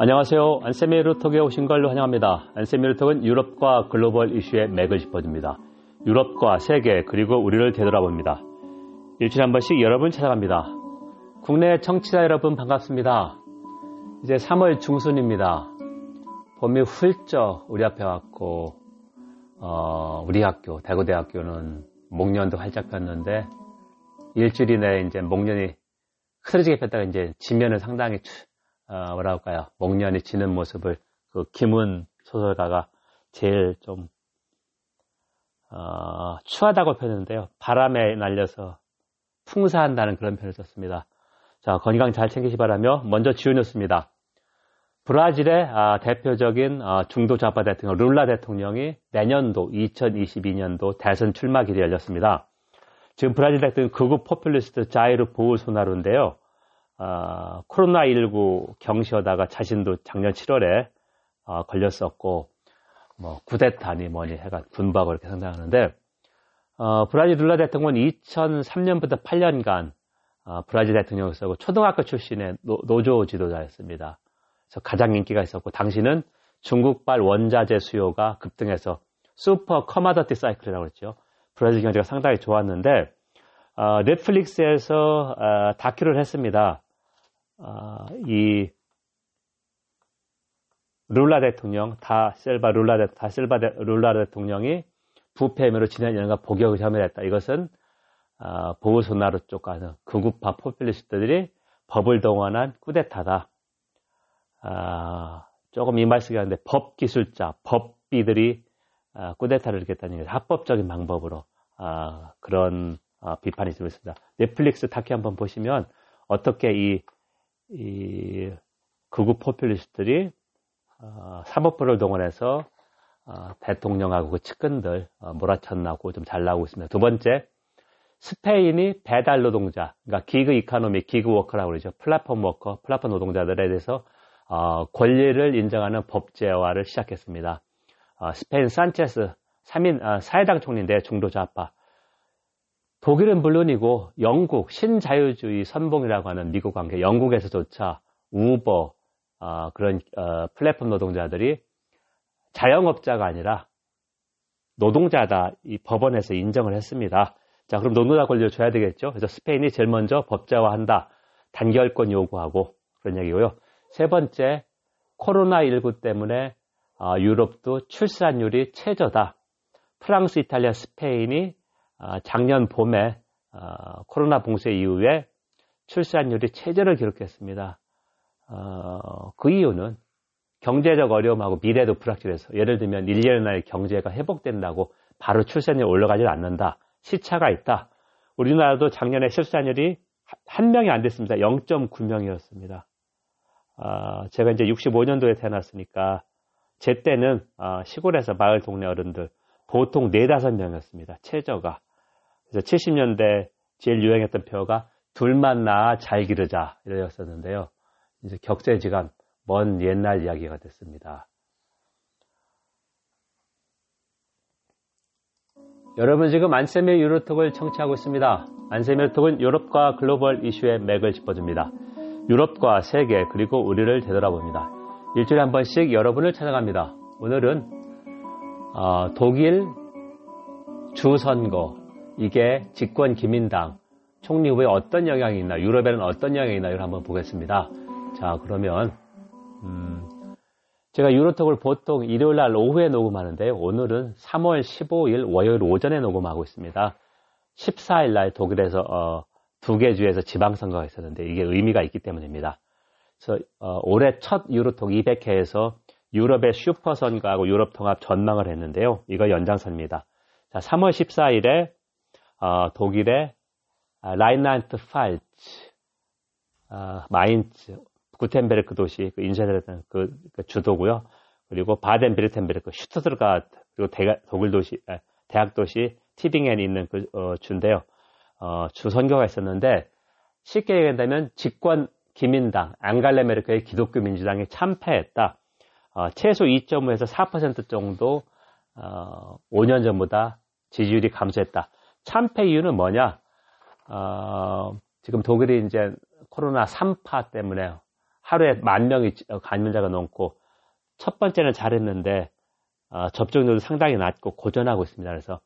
안녕하세요. 안세미 루톡에 오신 걸 환영합니다. 안세미 루톡은 유럽과 글로벌 이슈의 맥을 짚어줍니다. 유럽과 세계 그리고 우리를 되돌아봅니다. 일주일에 한 번씩 여러분 찾아갑니다. 국내 청취자 여러분 반갑습니다. 이제 3월 중순입니다. 봄이 훌쩍 우리 앞에 왔고 어, 우리 학교 대구대학교는 목련도 활짝 폈는데 일주일 이내에 이제 목련이 흐트러지게 폈다가 이제 지면은 상당히 어, 뭐라 할까요? 목련이 지는 모습을 그 김은 소설가가 제일 좀 어, 추하다고 표현했는데요. 바람에 날려서 풍사한다는 그런 표현을 썼습니다. 자, 건강 잘 챙기시 바라며 먼저 지우 뉴스입니다. 브라질의 아, 대표적인 아, 중도 좌파 대통령 룰라 대통령이 내년도 2022년도 대선 출마 길이 열렸습니다. 지금 브라질 대통령 극우 포퓰리스트 자이르 보우소나루인데요. 어, 코로나19 경시하다가 자신도 작년 7월에 어, 걸렸었고 뭐 쿠데타니 뭐니 해가 군박을 이렇게 상당하는데 어, 브라질 룰라 대통령은 2003년부터 8년간 어, 브라질 대통령으로서 초등학교 출신의 노, 조 지도자였습니다. 그래서 가장 인기가 있었고 당시는 중국발 원자재 수요가 급등해서 super commodity cycle이라고 그랬죠. 브라질 경제가 상당히 좋았는데 어, 넷플릭스에서 어, 다큐를 했습니다. 어, 이 룰라 대통령, 다 실바 룰라, 대, 다 실바 대, 룰라 대통령이 부패 혐의로 지난 2년간 복역을 혐의했다. 이것은 어, 보우소나루 쪽과는 극우파 포퓰리스트들이 법을 동원한 쿠데타다. 아, 조금 이 말씀이 하는데 법 기술자, 법비들이 아, 쿠데타를 일으켰다는 게 합법적인 방법으로 아, 그런 아, 비판이 좀 있습니다. 넷플릭스 다큐 한번 보시면 어떻게 이, 이 극우 포퓰리스트들이 어, 사법부를 동원해서 어, 대통령하고 그 측근들 어, 몰아쳤나고 좀 잘 나오고 있습니다. 두 번째, 스페인이 배달 노동자, 그러니까 gig economy, gig worker라고 그러죠. platform worker, 플랫폼 노동자들에 대해서 어, 권리를 인정하는 법제화를 시작했습니다. 어, 스페인 산체스 3인 어, 사회당 총리인데 중도 좌파. 독일은 물론이고 영국 신자유주의 선봉이라고 하는 미국 관계, 영국에서조차 우버 어, 그런 어, 플랫폼 노동자들이 자영업자가 아니라 노동자다 이 법원에서 인정을 했습니다. 자, 그럼 노동자 권리를 줘야 되겠죠. 그래서 스페인이 제일 먼저 법제화한다. 단결권 요구하고 그런 얘기고요. 세 번째, 코로나19 때문에 어, 유럽도 출산율이 최저다. 프랑스, 이탈리아, 스페인이 어, 작년 봄에 어, 코로나 봉쇄 이후에 출산율이 최저를 기록했습니다. 어, 그 이유는 경제적 어려움하고 미래도 불확실해서 예를 들면 1년 안에 경제가 회복된다고 바로 출산율이 올라가지 않는다. 시차가 있다. 우리나라도 작년에 출산율이 한 명이 안 됐습니다. 0.9명이었습니다. 어, 제가 이제 65년도에 태어났으니까 제 때는 어, 시골에서 마을 동네 어른들 보통 4, 5명이었습니다. 최저가. 그래서 70년대 제일 유행했던 표가 둘만 낳아 잘 기르자 이랬었는데요. 이제 격세지감 먼 옛날 이야기가 됐습니다. 여러분 지금 안세미 유로톡을 청취하고 있습니다. 안세미 유로톡은 유럽과 글로벌 이슈의 맥을 짚어줍니다. 유럽과 세계 그리고 우리를 되돌아봅니다. 일주일에 한 번씩 여러분을 찾아갑니다. 오늘은 어, 독일 주선거 이게 집권 기민당 총리 후에 어떤 영향이 있나 유럽에는 어떤 영향이 있나 이걸 한번 보겠습니다. 자 그러면 음, 제가 유로톡을 보통 일요일 날 오후에 녹음하는데 오늘은 3월 15일 월요일 오전에 녹음하고 있습니다. 14일 날 독일에서 어, 두개 주에서 지방선거가 있었는데 이게 의미가 있기 때문입니다. 그래서 어, 올해 첫 유로톡 200회에서 유럽의 슈퍼선거하고 유럽 통합 전망을 했는데요. 이거 연장선입니다. 자, 3월 14일에 어, 독일의 아, 라인란트 팔츠, 아, 마인츠, 구텐베르크 도시, 그 인쇄되는 그, 그, 주도고요. 그리고 바덴 뷔르템베르크, 슈투트가르트, 그리고 대, 독일 도시, 아, 대학 도시 티빙엔이 있는 그 어, 주인데요. 어, 주 선거가 있었는데 쉽게 얘기한다면 집권 기민당, 앙갈레 메르크의 기독교 민주당이 참패했다. 어, 최소 2.5에서 4% 정도 어, 5년 전보다 지지율이 감소했다. 참패 이유는 뭐냐? 어, 지금 독일이 이제 코로나 3파 때문에 하루에 만 명이 감염자가 넘고 첫 번째는 잘했는데 어, 접종률도 상당히 낮고 고전하고 있습니다. 그래서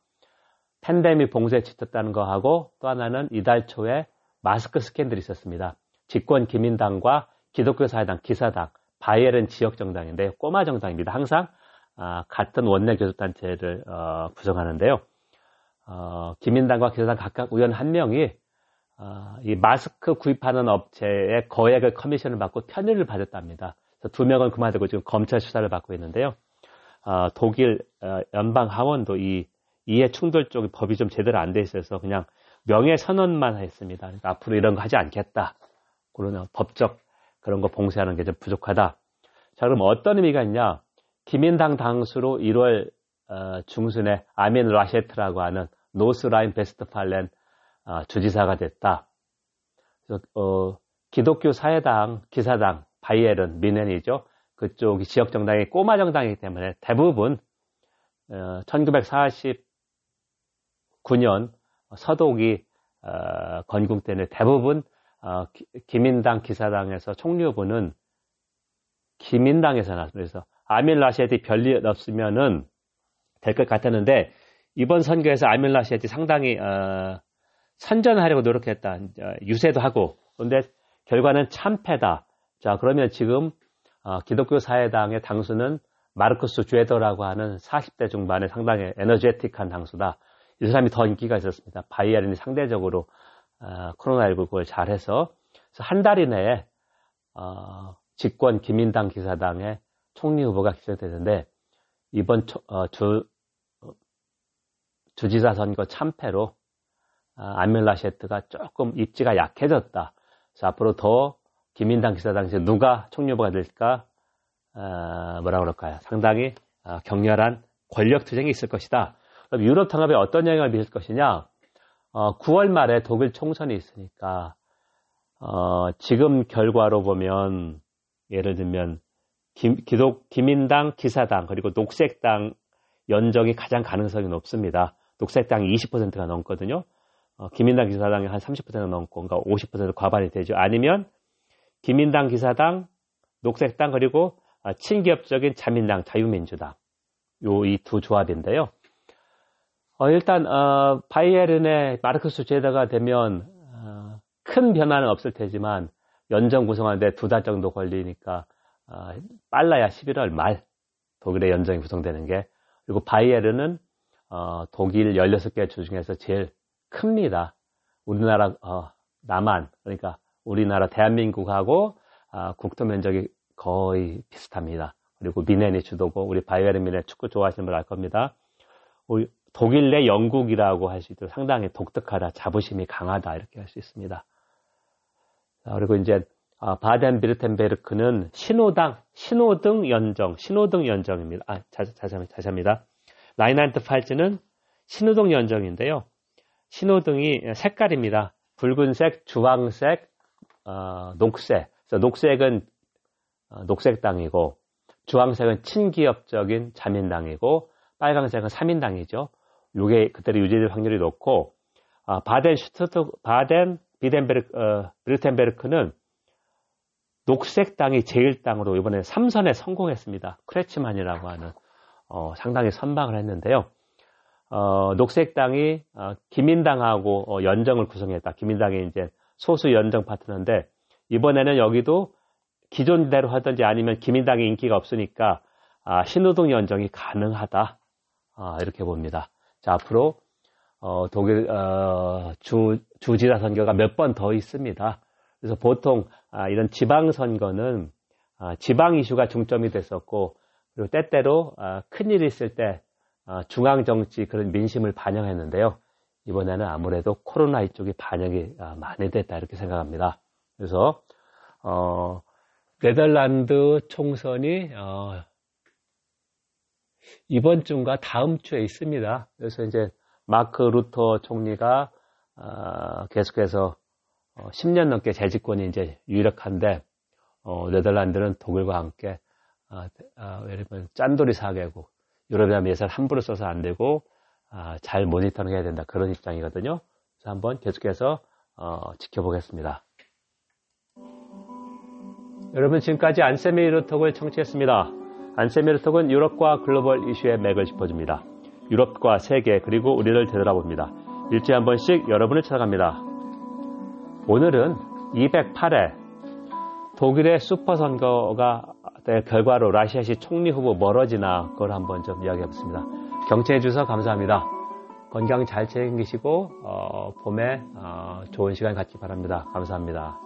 팬데믹 봉쇄에 지쳤다는 거하고 또 하나는 이달 초에 마스크 스캔들이 있었습니다. 집권 기민당과 기독교 사회당, 기사당, 바이에른 지역 정당인데 꼬마 정당입니다. 항상 아, 같은 원내 교섭단체를 어, 구성하는데요. 어, 기민당과 기사당 각각 의원 한 명이 어, 이 마스크 구입하는 업체의 거액의 커미션을 받고 편의를 받았답니다. 두 명은 그만두고 지금 검찰 수사를 받고 있는데요. 어, 독일 어, 연방 하원도 이 이해 충돌 쪽이 법이 좀 제대로 안 돼 있어서 그냥 명예 선언만 했습니다. 그러니까 앞으로 이런 거 하지 않겠다. 그러나 법적 그런 거 봉쇄하는 게 좀 부족하다. 자, 그럼 어떤 의미가 있냐? 기민당 당수로 1월 어, 중순에 아민 라셰트라고 하는 노스라인 베스트팔렌 어, 주지사가 됐다. 어, 기독교 사회당, 기사당, 바이에른, 미넨이죠. 그쪽이 지역 정당이 꼬마 정당이기 때문에 대부분 1949년 어, 서독이 어, 건국 때는 대부분 어, 기민당 기사당에서 총리 후보는 기민당에서 나왔습니다. 그래서 아밀 라시에디 별일 없으면은 될 것 같았는데 이번 선거에서 아밀 라 시에디 상당히 어, 선전하려고 노력했다. 유세도 하고 그런데 결과는 참패다. 자 그러면 지금 어, 기독교 사회당의 당수는 마르크스 주에더라고 하는 40대 중반의 상당히 에너제틱한 당수다. 이 사람이 더 인기가 있었습니다. 바이에른이 상대적으로 어, 코로나19 그걸 잘해서 한 달 이내에 어, 집권 기민당 기사당의 총리 후보가 기정되는데 이번 초, 어, 주, 어, 주지사 선거 참패로 아, 안멜라셰트가 조금 입지가 약해졌다. 그래서 앞으로 더 기민당 기사당에서 누가 총리 후보가 될까 어, 뭐라 그럴까요? 상당히 어, 격렬한 권력 투쟁이 있을 것이다. 그럼 유럽 통합에 어떤 영향을 미칠 것이냐? 어, 9월 말에 독일 총선이 있으니까 어, 지금 결과로 보면 예를 들면 기, 기독 기민당, 기사당 그리고 녹색당 연정이 가장 가능성이 높습니다. 녹색당이 20%가 넘거든요. 어, 기민당, 기사당이 한 30%가 넘고 그러니까 50% 과반이 되죠. 아니면 기민당, 기사당, 녹색당 그리고 아, 친기업적인 자민당, 자유민주당 요 이 두 조합인데요. 어, 일단 어, 바이에른의 마르크스 제다가 되면 어, 큰 변화는 없을 테지만 연정 구성하는데 두 달 정도 걸리니까 어, 빨라야 11월 말 독일의 연정이 구성되는 게 그리고 바이에른은 어, 독일 16개 주 중에서 제일 큽니다. 우리나라 어, 남한 그러니까 우리나라 대한민국하고 아, 국토 면적이 거의 비슷합니다. 그리고 미네니 주도고 우리 바이에른 미네 축구 좋아하시는 분 알 겁니다. 우리 독일 내 영국이라고 할 수 있도록 상당히 독특하다, 자부심이 강하다 이렇게 할 수 있습니다. 그리고 이제 아, 바덴 비르텐베르크는 신호당, 신호등 연정, 신호등 연정입니다. 아, 자세, 자세, 합니다 라인한트 팔즈는 신호등 연정인데요. 신호등이 색깔입니다. 붉은색, 주황색, 어, 녹색. 녹색은 어, 녹색당이고, 주황색은 친기업적인 자민당이고, 빨강색은 삼인당이죠. 이게 그대로 유지될 확률이 높고, 아, 바덴 슈트트, 바덴 비덴베르, 어, 뷔르템베르크는 녹색당이 제1당으로 이번에 3선에 성공했습니다. 크레츠만이라고 하는 어, 상당히 선방을 했는데요. 어, 녹색당이 어, 기민당하고 어, 연정을 구성했다. 기민당이 이제 소수 연정 파트너인데 이번에는 여기도 기존대로 하든지 아니면 기민당의 인기가 없으니까 아, 신호등 연정이 가능하다. 아, 이렇게 봅니다. 자, 앞으로 어, 독일 어, 주 주지사 선거가 몇 번 더 있습니다. 그래서 보통 아, 이런 지방 선거는 아, 지방 이슈가 중점이 됐었고 그리고 때때로 아, 큰일이 있을 때 아, 중앙 정치 그런 민심을 반영했는데요. 이번에는 아무래도 코로나 이쪽이 반영이 아, 많이 됐다 이렇게 생각합니다. 그래서 어, 네덜란드 총선이 어, 이번 주인가 다음 주에 있습니다. 그래서 이제 마크 루터 총리가 어, 계속해서 어, 10년 넘게 재집권이 이제 유력한데 어, 네덜란드는 독일과 함께 어, 어, 예를 들면 짠돌이 사계국 유럽에 예산 함부로 써서 안 되고 아, 잘 모니터링 해야 된다 그런 입장이거든요. 그래서 한번 계속해서 어, 지켜보겠습니다. 여러분 지금까지 안세미 루톡을 청취했습니다. 안세미 루톡은 유럽과 글로벌 이슈의 맥을 짚어줍니다. 유럽과 세계 그리고 우리를 되돌아봅니다. 일주일에 한 번씩 여러분을 찾아갑니다. 오늘은 208회 독일의 슈퍼 선거가 결과로 라시아시 총리 후보 멀어지나 그걸 한번 좀 이야기해 보겠습니다. 경청해 주셔서 감사합니다. 건강 잘 챙기시고 어, 봄에 어, 좋은 시간 갖기 바랍니다. 감사합니다.